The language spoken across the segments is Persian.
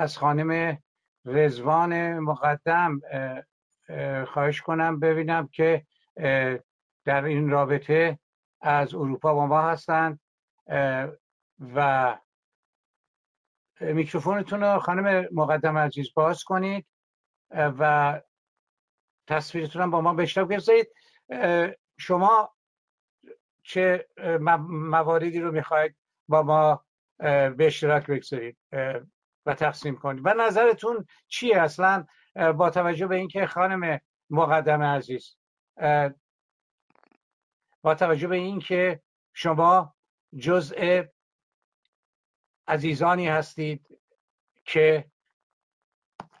از خانم رزوان مقدم خواهش کنم ببینم که در این رابطه از اروپا با ما هستند. و میکروفونتون رو خانم مقدم عزیز باز کنید و تصویرتون هم با ما بشنو بگذارید شما چه مواردی رو می‌خواید با ما به اشتراک بگذارید. و تقسیم کنید و نظرتون چیه اصلا؟ با توجه به اینکه خانم مقدم عزیز با توجه به اینکه شما جزء عزیزانی هستید که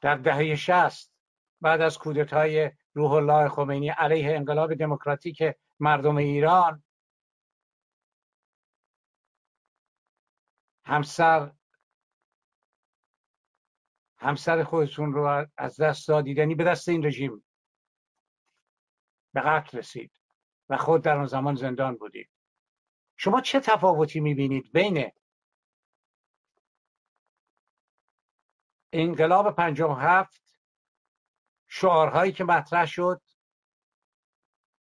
در دهه شست بعد از کودتای روح الله خمینی علیه انقلاب دموکراتیک مردم ایران همسر همسر خودتون رو از دست دادید. یعنی به دست این رژیم به قتل رسید و خود در اون زمان زندان بودید. شما چه تفاوتی می‌بینید بین انقلاب پنجاه هفت شعارهایی که مطرح شد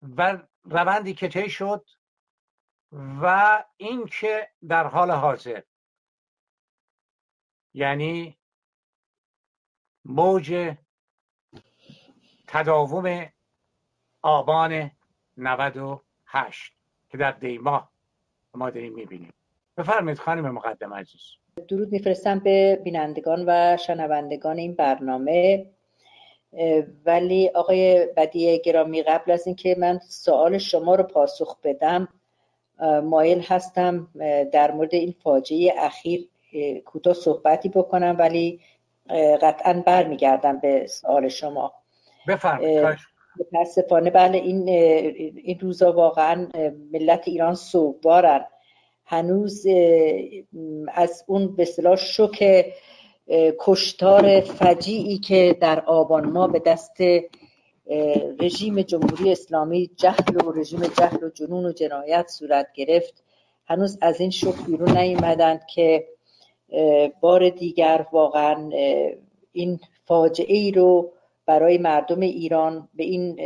و روندی که طی شد و اینکه در حال حاضر. یعنی موج تداوم آبان 98 که در دیما ما داریم می‌بینیم. بفرمایید خانم مقدم عزیز. درود میفرستم به بینندگان و شنوندگان این برنامه. ولی آقای بدی گرامی قبل از اینکه من سوال شما رو پاسخ بدم مایل هستم در مورد این فاجعه اخیر کوتاه صحبتی بکنم ولی قطعا برمیگردم به سوال شما. بفرمایید. متاسفانه بله این این روزا واقعا ملت ایران سوگوارن. هنوز از اون به اصطلاح شوک کشتار فجیعی که در آبان ما به دست رژیم جمهوری اسلامی جهل و رژیم جهل و جنون و جنایت صورت گرفت هنوز از این شوک بیرون نیومدند که بار دیگر واقعا این فاجعه ای رو برای مردم ایران به این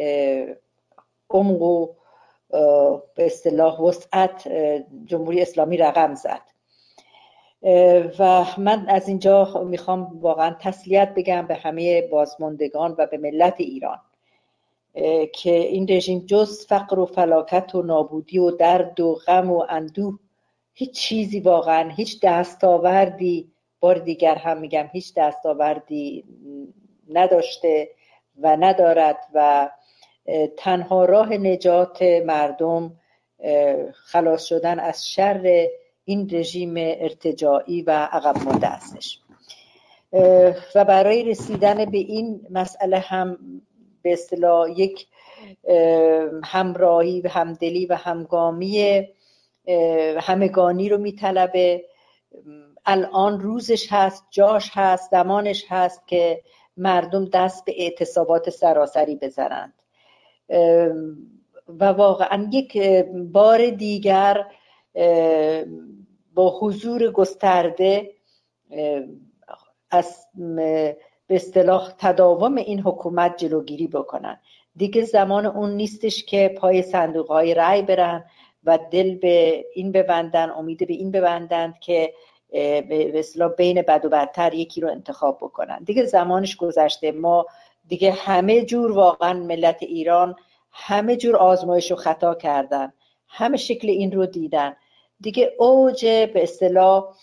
عمق و به اصطلاح وسعت جمهوری اسلامی رقم زد. و من از اینجا می‌خوام واقعا تسلیت بگم به همه بازماندگان و به ملت ایران که این رژیم جز فقر و فلاکت و نابودی و درد و غم و اندوه هیچ چیزی واقعا هیچ دستاوردی بار دیگر هم میگم هیچ دستاوردی نداشته و ندارد و تنها راه نجات مردم خلاص شدن از شر این رژیم ارتجاعی و عقب مانده هستش. و برای رسیدن به این مسئله هم به اصطلاح یک همراهی و همدلی و همگامی همگانی رو میطلبه. الان روزش هست جاش هست زمانش هست که مردم دست به اعتصابات سراسری بزنند. و واقعا یک بار دیگر با حضور گسترده از به اصطلاح تداوم این حکومت جلوگیری بکنن. دیگه زمان اون نیستش که پای صندوق های رأی برن. و دل به این ببندن امید به این ببندند که به اصطلاح بین بد و بدتر یکی رو انتخاب بکنن. دیگه زمانش گذشته. ما دیگه همه جور واقعا ملت ایران همه جور آزمایش و خطا کردن. همه شکل این رو دیدن. دیگه اوج به اصطلاح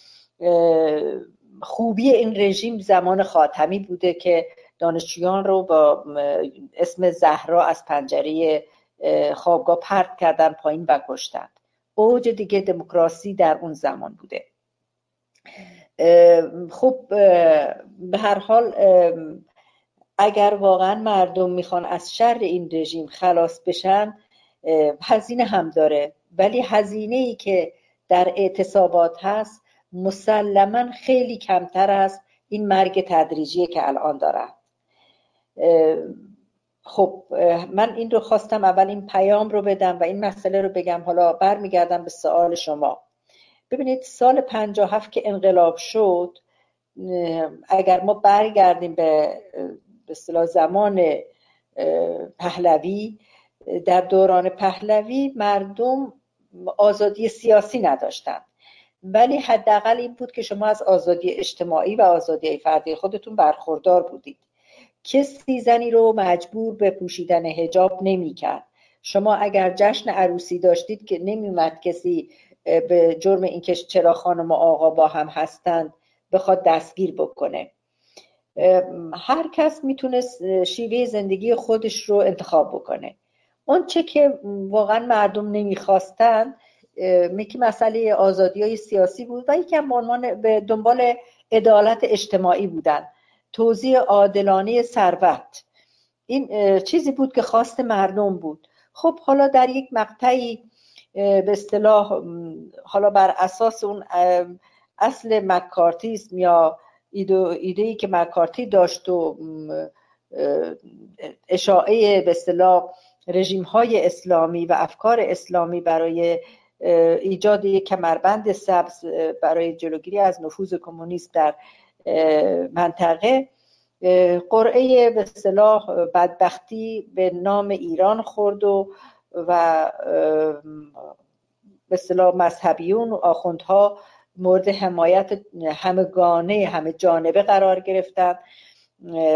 خوبی این رژیم زمان خاتمی بوده که دانشجویان رو با اسم زهرا از پنجره خوابگاه پرت کردن پایین و کشتند اوج دیگه دموکراسی در اون زمان بوده. خب به هر حال اگر واقعا مردم می‌خوان از شر این رژیم خلاص بشن هزینه هم داره. ولی هزینه ای که در اعتصابات هست مسلما خیلی کمتر است این مرگ تدریجی که الان دارن. خب من این رو خواستم اول این پیام رو بدم و این مسئله رو بگم. حالا برمیگردم به سوال شما. ببینید سال 57 که انقلاب شد اگر ما برگردیم به به زمان پهلوی در دوران پهلوی مردم آزادی سیاسی نداشتند. ولی حداقل این بود که شما از آزادی اجتماعی و آزادی فردی خودتون برخوردار بودید. کسی زنی رو مجبور به پوشیدن هجاب نمی‌کرد شما اگر جشن عروسی داشتید که نمیومد کسی به جرم اینکه چرا خانم و آقا با هم هستند بخواد دستگیر بکنه. هر کس می‌تونست شیوه زندگی خودش رو انتخاب بکنه. اون چه که واقعا مردم نمی‌خواستن میکی مسئله آزادی های سیاسی بود و یکم عنوان به دنبال عدالت اجتماعی بودن. توزیع عادلانه ثروت. این چیزی بود که خواست مردم بود. خب حالا در یک مقطعی به اصطلاح حالا بر اساس اون اصل مکارتیسم یا ایده ای که مکارتی داشت و اشاعه به اصطلاح رژیم های اسلامی و افکار اسلامی برای ایجاد یک کمربند سبز برای جلوگیری از نفوذ کمونیست در منطقه قرعه به صلاح بدبختی به نام ایران خورد و و به صلاح مذهبیون و آخوندها مورد حمایت همگانه همه جانبه قرار گرفتند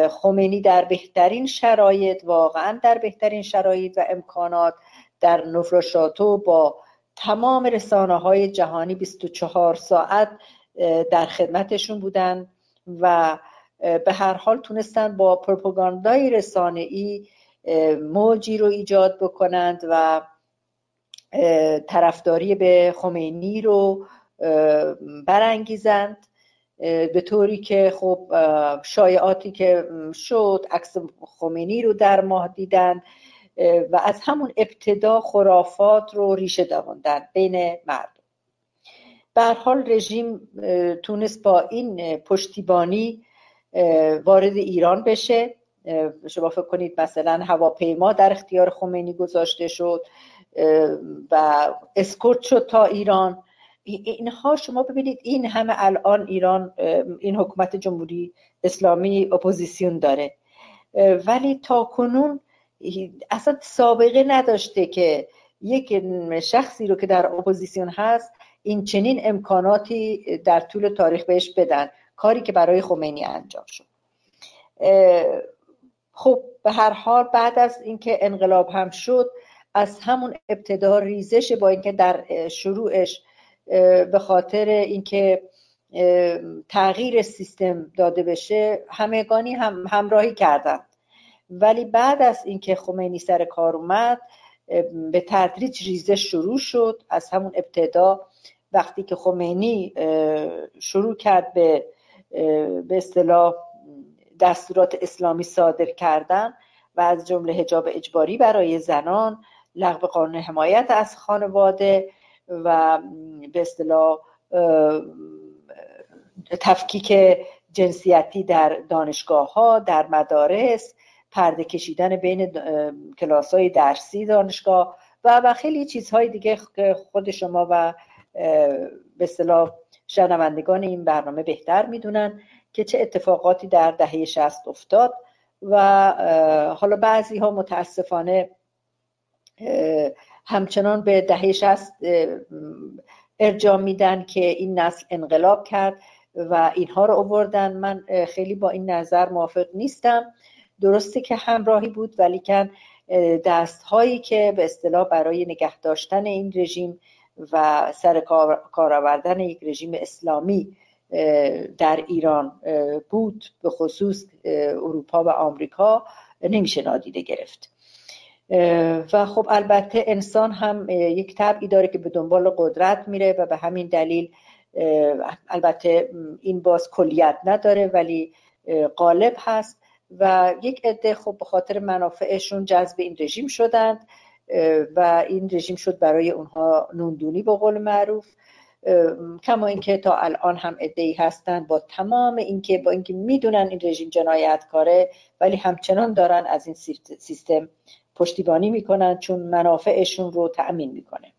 خمینی در بهترین شرایط واقعا در بهترین شرایط و امکانات در نفرشاتو با تمام رسانه های جهانی 24 ساعت در خدمتشون بودن. و به هر حال تونستن با پروپاگاندای رسانه ای موجی رو ایجاد بکنند و طرفداری به خمینی رو برانگیزند. به طوری که خب شایعاتی که شد عکس خمینی رو در ماه دیدن و از همون ابتدا خرافات رو ریشه دواندن بین مردم. به حال رژیم تونست با این پشتیبانی وارد ایران بشه. شما فکر کنید مثلا هواپیما در اختیار خمینی گذاشته شد و اسکورت شد تا ایران. اینها شما ببینید این همه الان ایران این حکومت جمهوری اسلامی اپوزیسیون داره. ولی تا کنون اصلا سابقه نداشته که یک شخصی رو که در اپوزیسیون هست این چنین امکاناتی در طول تاریخ بهش بدن کاری که برای خمینی انجام شد. خب به هر حال بعد از اینکه انقلاب هم شد از همون ابتدا ریزش با اینکه در شروعش به خاطر اینکه تغییر سیستم داده بشه همگانی هم همراهی کردن. ولی بعد از اینکه خمینی سر کار اومد به تدریج ریزش شروع شد. از همون ابتدا وقتی که خمینی شروع کرد به به اصطلاح دستورات اسلامی صادر کردن و از جمله حجاب اجباری برای زنان لغو قانون حمایت از خانواده و به اصطلاح تفکیک جنسیتی در دانشگاه ها در مدارس پرده کشیدن بین کلاس های درسی دانشگاه و و خیلی چیزهای دیگه خود شما و به اصطلاح شنوندگان این برنامه بهتر می‌دونن که چه اتفاقاتی در دهه شست افتاد و حالا بعضی ها متاسفانه همچنان به دهه شست ارجام میدن که این نسل انقلاب کرد و اینها رو آوردن. من خیلی با این نظر موافق نیستم. درسته که همراهی بود ولی کن دست هایی که به اصطلاح برای نگه داشتن این رژیم و سر کار آوردن یک رژیم اسلامی در ایران بود. به خصوص اروپا و آمریکا نمیشه نادیده گرفت و خب البته انسان هم یک طبعی داره که به دنبال قدرت میره و به همین دلیل البته این باز کلیت نداره ولی غالب هست. و یک عده خب به خاطر منافعشون جذب این رژیم شدند. و این رژیم شد برای اونها نوندونی به قول معروف. کما اینکه تا الان هم ای هستند با تمام اینکه با اینکه می‌دونن این رژیم جنایتکاره ولی همچنان دارن از این سیستم پشتیبانی می‌کنن چون منافعشون رو تأمین می‌کنه.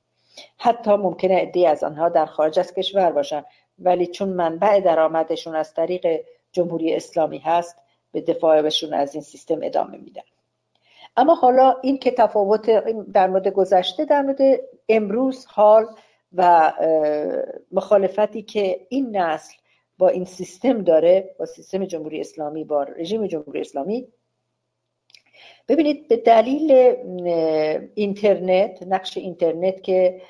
حتی ممکنه ای از آنها در خارج از کشور باشن ولی چون منبع درآمدشون از طریق جمهوری اسلامی هست به دفاعشون از این سیستم ادامه میدن. اما حالا این که تفاوت در مورد گذشته در مورد امروز حال و مخالفتی که این نسل با این سیستم داره با سیستم جمهوری اسلامی با رژیم جمهوری اسلامی ببینید به دلیل اینترنت نقش اینترنت که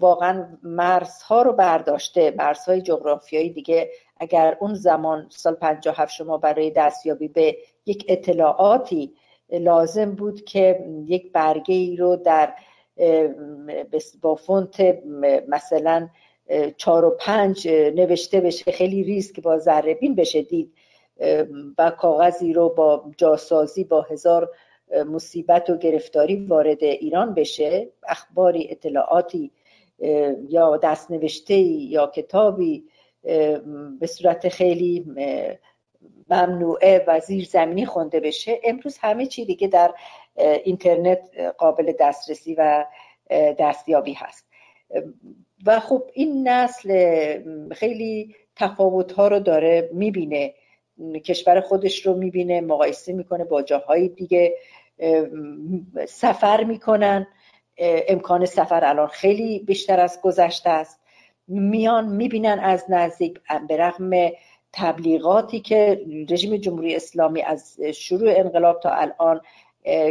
واقعا مرزها رو برداشته مرزهای جغرافیایی دیگه اگر اون زمان سال 57 شما برای دستیابی به یک اطلاعاتی لازم بود که یک برگه ای رو در با فونت مثلا چار و پنج نوشته بشه خیلی ریسک با ذره بین بشه دید و کاغذی رو با جاسازی با هزار مصیبت و گرفتاری وارد ایران بشه. اخباری اطلاعاتی یا دستنوشته یا کتابی به صورت خیلی ممنوعه و زیر زمینی خونده بشه امروز همه چی دیگه در اینترنت قابل دسترسی و دستیابی هست. و خب این نسل خیلی تفاوت ها رو داره می‌بینه کشور خودش رو می‌بینه مقایسه می‌کنه با جاهای دیگه سفر می‌کنن. امکان سفر الان خیلی بیشتر از گذشته است. میان می‌بینن از نزدیک به رغم تبلیغاتی که رژیم جمهوری اسلامی از شروع انقلاب تا الان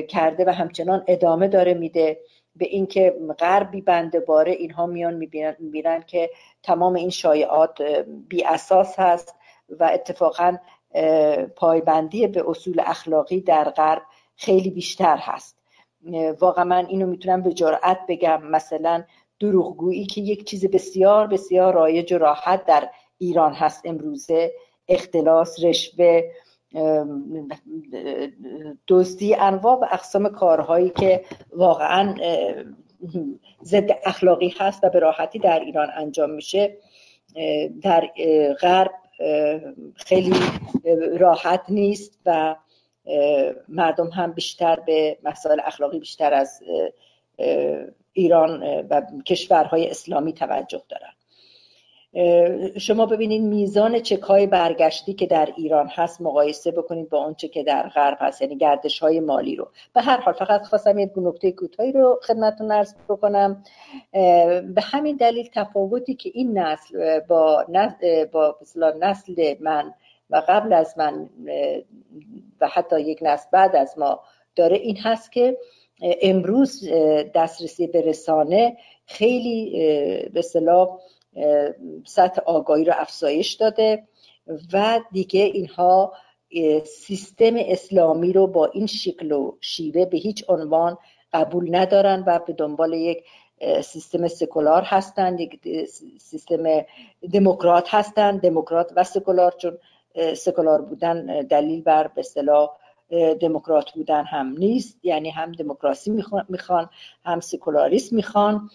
کرده و همچنان ادامه داره میده به اینکه غربی بنده باره اینها میان می‌بینن که تمام این شایعات بی اساس هست و اتفاقا پایبندی به اصول اخلاقی در غرب خیلی بیشتر هست. واقعا من اینو می‌تونم به جرأت بگم. مثلا دروغگویی که یک چیز بسیار بسیار رایج و راحت در ایران هست امروزه اختلاس رشوه دزدی انواع و اقسام کارهایی که واقعا ضد اخلاقی هست و به راحتی در ایران انجام میشه. در غرب خیلی راحت نیست و مردم هم بیشتر به مسائل اخلاقی بیشتر از ایران و کشورهای اسلامی توجه دارن. شما ببینید میزان چک های برگشتی که در ایران هست مقایسه بکنید با اونچه که در غرب هست یعنی گردش های مالی رو. به هر حال فقط خواستم یک نکته کوتاهی رو خدمتتون عرض بکنم. به همین دلیل تفاوتی که این نسل با نسل, با نسل من و قبل از من و حتی یک نسل بعد از ما داره این هست که امروز دسترسی به رسانه خیلی به سطح آگاهی رو افزایش داده و دیگه اینها سیستم اسلامی رو با این شکل و شیوه به هیچ عنوان قبول ندارن و به دنبال یک سیستم سکولار هستند یک سیستم دموکرات هستند دموکرات و سکولار چون سکولار بودن دلیل بر به اصطلاح دموکرات بودن هم نیست یعنی هم دموکراسی می‌خوان هم سکولاریسم می‌خوان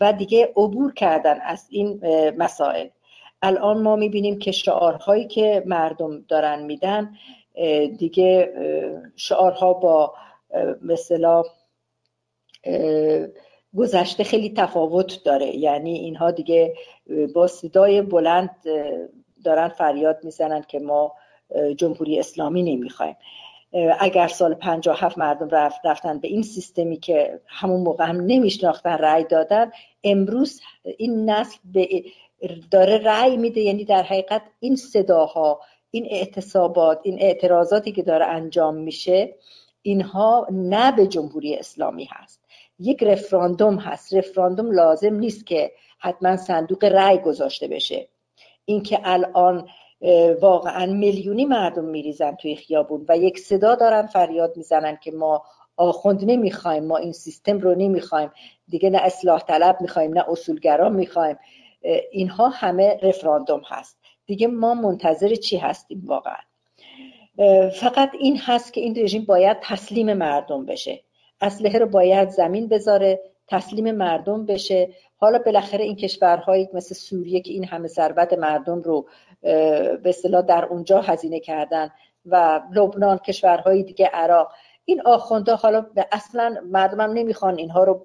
و دیگه عبور کردن از این مسائل. الان ما می‌بینیم که شعارهایی که مردم دارن میدن دیگه شعارها با مثلا گذشته خیلی تفاوت داره. یعنی اینها دیگه با صدای بلند دارن فریاد می‌زنن که ما جمهوری اسلامی نمی‌خوایم. اگر سال 57 مردم رفت رفتن به این سیستمی که همون موقع هم نمیشناختن رأی دادن امروز این نسل به داره رأی میده. یعنی در حقیقت این صداها این اعتصابات این اعتراضاتی که داره انجام میشه اینها نه به جمهوری اسلامی هست. یک رفراندوم هست. رفراندوم لازم نیست که حتما صندوق رأی گذاشته بشه. اینکه الان واقعا میلیونی مردم میریزن توی خیابون و یک صدا دارن فریاد می‌زنن که ما آخوند نمی‌خوایم ما این سیستم رو نمی‌خوایم. دیگه نه اصلاح طلب می‌خوایم نه اصولگرا می‌خوایم. اینها همه رفراندوم هست. دیگه ما منتظر چی هستیم واقعا؟ فقط این هست که این رژیم باید تسلیم مردم بشه. اسلحه رو باید زمین بذاره تسلیم مردم بشه. حالا بالاخره این کشورهایی مثل سوریه که این همه ثروت مردم رو به اصطلاح در اونجا هزینه کردن و لبنان کشورهای دیگه عراق. این آخونده حالا اصلا مردمم نمی‌خوان اینها رو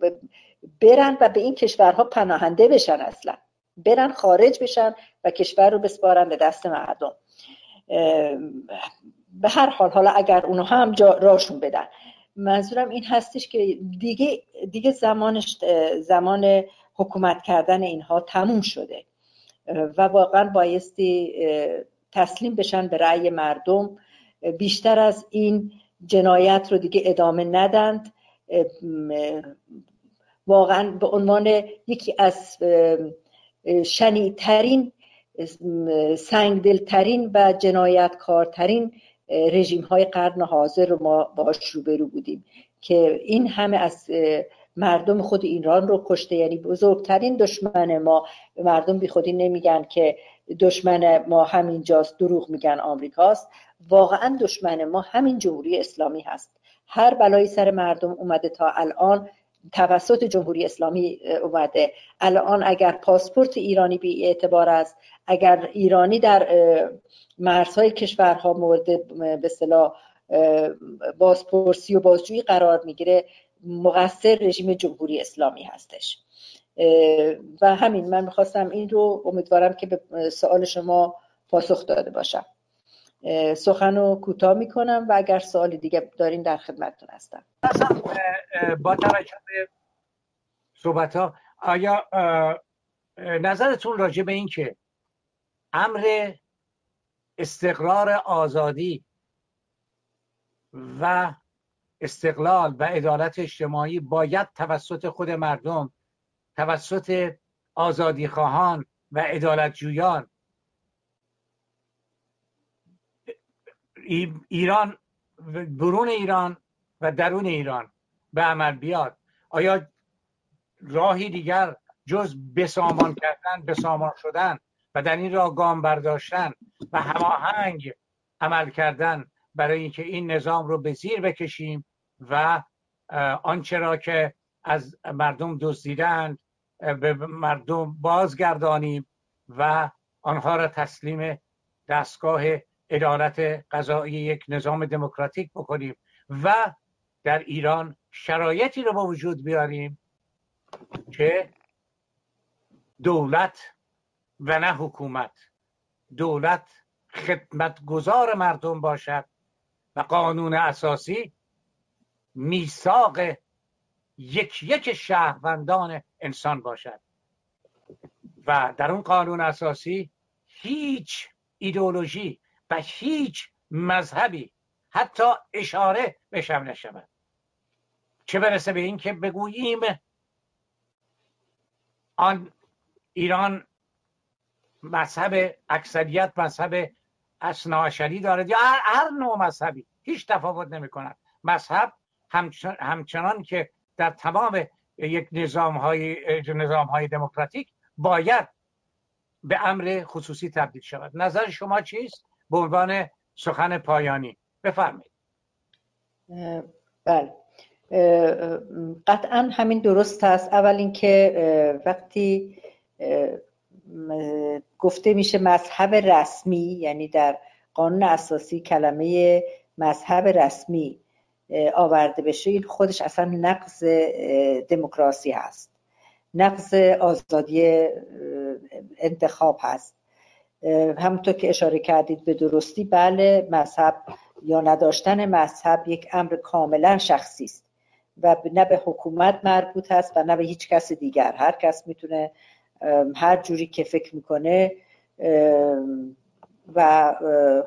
برن و به این کشورها پناهنده بشن اصلا. برن خارج بشن و کشور رو بسپارن به دست مردم. به هر حال حالا اگر اونو هم جا راشون بدن. منظورم این هستش که دیگه دیگه زمانش زمان حکومت کردن اینها تموم شده. و واقعا بایستی تسلیم بشن به رأی مردم. بیشتر از این جنایت رو دیگه ادامه ندند. واقعا به عنوان یکی از شنیدترین سنگدلترین و جنایتکارترین رژیم های قرن حاضر رو ما باش روبرو بودیم که این همه از مردم خود ایران رو کشته. یعنی بزرگترین دشمن ما مردم بی خودی نمیگن که دشمن ما همینجاست دروغ میگن آمریکاست. واقعا دشمن ما همین جمهوری اسلامی هست. هر بلایی سر مردم اومده تا الان توسط جمهوری اسلامی اومده. الان اگر پاسپورت ایرانی بی اعتبار است اگر ایرانی در مرزهای کشورها مورد به صلاح بازپرسی و بازجویی قرار می‌گیره مقصر رژیم جمهوری اسلامی هستش. و همین من می‌خواستم این رو امیدوارم که به سوال شما پاسخ داده باشم. سخن رو کوتاه می‌کنم و اگر سوال دیگه دارین در خدمتتون هستم. با توجه به صحبت ها آیا نظرتون راجع به این که امر استقرار آزادی و استقلال و عدالت اجتماعی باید توسط خود مردم توسط آزادی خواهان و عدالت جویان. ایران برون ایران و درون ایران به عمل بیاد. آیا راهی دیگر جز بسامان کردن بسامان شدن و در این راه گام برداشتن و هماهنگ عمل کردن برای اینکه این نظام رو به زیر بکشیم و آنچه را که از مردم دزدیدند به مردم بازگردانیم و آنها را تسلیم دستگاه عدالت قضایی یک نظام دموکراتیک بکنیم و در ایران شرایطی رو با وجود بیاریم که دولت و نه حکومت. دولت خدمتگزار مردم باشد. و قانون اساسی میثاق یک یک شهروندان انسان باشد. و در اون قانون اساسی هیچ ایدئولوژی و هیچ مذهبی حتی اشاره بشم نشود. چه برسه به این که بگوییم آن ایران مذهب اکثریت مذهب اسناشری دارد یا هر, نوع مذهبی. هیچ تفاوت نمی کند مذهب همچنان که در تمام یک نظام های, نظام های دموکراتیک باید به امر خصوصی تبدیل شود. نظر شما چیست؟ به عنوان سخن پایانی. بفرمایید. بله. قطعا همین درست است. اول اینکه وقتی گفته میشه مذهب رسمی یعنی در قانون اساسی کلمه مذهب رسمی آورده بشه. این خودش اصلا نقض دموکراسی هست. نقض آزادی انتخاب هست. همونطور که اشاره کردید به درستی بله مذهب یا نداشتن مذهب یک امر کاملا شخصی است. و نه به حکومت مربوط هست و نه به هیچ کس دیگر. هر کس می‌تونه هر جوری که فکر می‌کنه و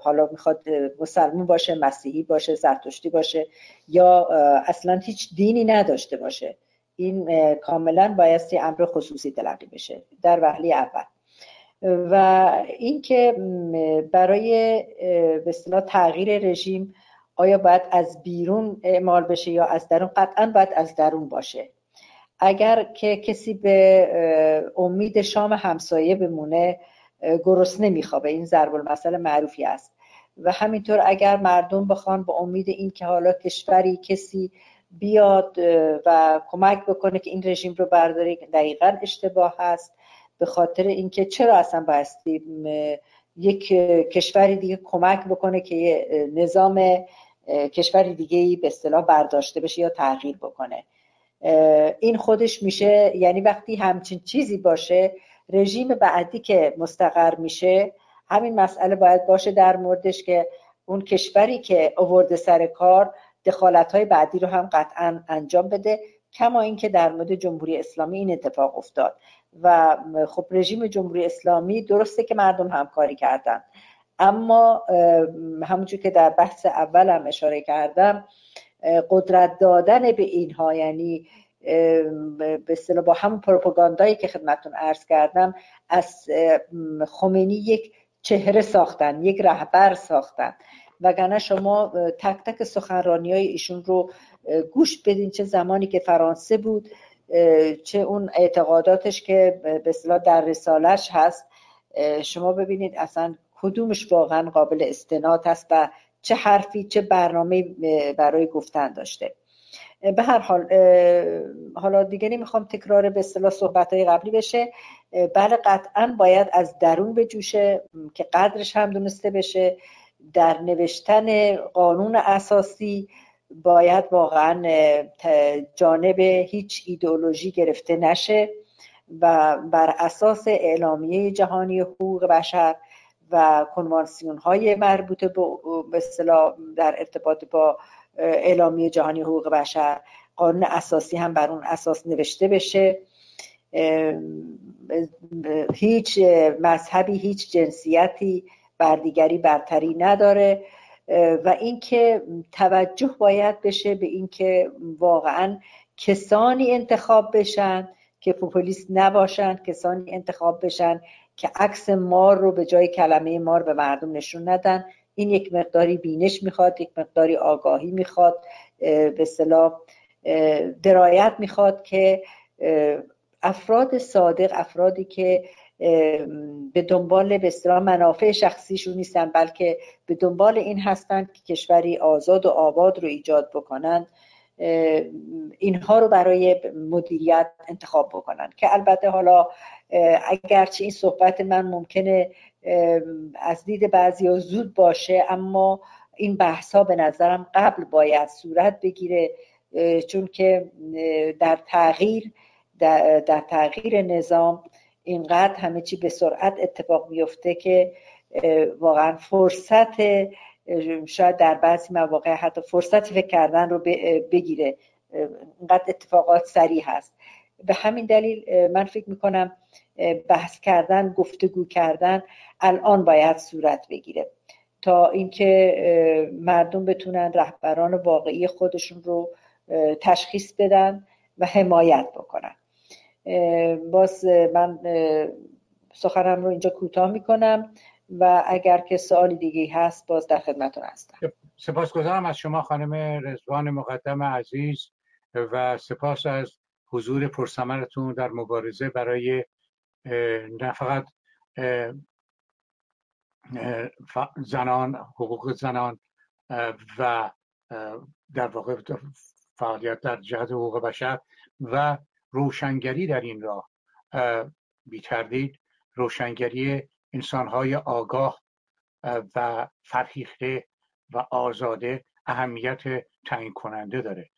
حالا می‌خواد مسلمون باشه مسیحی باشه زرتشتی باشه یا اصلا هیچ دینی نداشته باشه این کاملا بایستی امر خصوصی تلقی بشه در وحلی اول. و اینکه برای به تغییر رژیم آیا باید از بیرون اعمال بشه یا از درون؟ قطعا باید از درون باشه. اگر که کسی به امید شام همسایه بمونه گرست نمیخوابه. این ضرب المثل معروفی است. و همینطور اگر مردم بخوان به امید این که حالا کشوری کسی بیاد و کمک بکنه که این رژیم رو برداره دقیقا اشتباه هست به خاطر اینکه چرا اصلا بایستی یک کشوری دیگه کمک بکنه که نظام کشوری دیگه به اصطلاح برداشته بشه یا تغییر بکنه. این خودش میشه یعنی وقتی همچین چیزی باشه رژیم بعدی که مستقر میشه همین مسئله باید باشه در موردش که اون کشوری که آورده سر کار دخالت های بعدی رو هم قطعا انجام بده کما اینکه در مورد جمهوری اسلامی این اتفاق افتاد. و خب رژیم جمهوری اسلامی درسته که مردم همکاری کردن. اما همونجور که در بحث اولم اشاره کردم قدرت دادن به اینها یعنی به با همون پروپاگاندایی که خدمتون عرض کردم از خمینی یک چهره ساختن یک رهبر ساختن. وگرنه شما تک تک سخنرانی های ایشون رو گوش بدین چه زمانی که فرانسه بود چه اون اعتقاداتش که به اصطلاح در رسالش هست. شما ببینید اصلا کدومش واقعا قابل استناد هست و چه حرفی چه برنامه برای گفتن داشته. به هر حال حالا دیگه نمی‌خوام تکرار به اصطلاح صحبت های قبلی بشه. بله قطعا باید از درون بجوشه که قدرش هم دونسته بشه. در نوشتن قانون اساسی باید واقعا جانب هیچ ایدئولوژی گرفته نشه و بر اساس اعلامیه جهانی حقوق بشر و کنوانسیون های مربوط به اصطلاح در ارتباط با اعلامیه جهانی حقوق بشر قانون اساسی هم بر اون اساس نوشته بشه. هیچ مذهبی هیچ جنسیتی بر دیگری برتری نداره. و اینکه توجه باید بشه به اینکه واقعا کسانی انتخاب بشن که پوپولیست نباشن کسانی انتخاب بشن که عکس مار رو به جای کلمه مار به مردم نشون ندن. این یک مقداری بینش می‌خواد یک مقداری آگاهی می‌خواد به صلاح درایت می‌خواد که افراد صادق افرادی که به دنبال به اصطلاح منافع شخصیشون نیستن بلکه به دنبال این هستند که کشوری آزاد و آباد رو ایجاد بکنند اینها رو برای مدیریت انتخاب بکنن. که البته حالا اگرچه این صحبت من ممکنه از دید بعضی ها زود باشه اما این بحث ها به نظرم قبل باید صورت بگیره چون که در تغییر در, در تغییر نظام اینقدر همه چی به سرعت اتفاق میفته که واقعا فرصت شاید در بعضی مواقع حتی فرصت فکر کردن رو بگیره. اینقدر اتفاقات سریع هست. به همین دلیل من فکر می‌کنم بحث کردن گفتگو کردن الان باید صورت بگیره. تا اینکه مردم بتونن رهبران واقعی خودشون رو تشخیص بدن و حمایت بکنن. باز من سخنم رو اینجا کوتاه می‌کنم. و اگر که سوالی دیگه هست باز در خدمتون هستم. سپاسگزارم از شما خانم رزوان مقدم عزیز و سپاس از حضور پرسمرتون در مبارزه برای نه فقط زنان حقوق زنان و در واقع فعالیت در جهت حقوق بشر و روشنگری در این راه. بیتردید روشنگری انسانهای آگاه و فرهیخته و آزاده اهمیت تعیین کننده داره.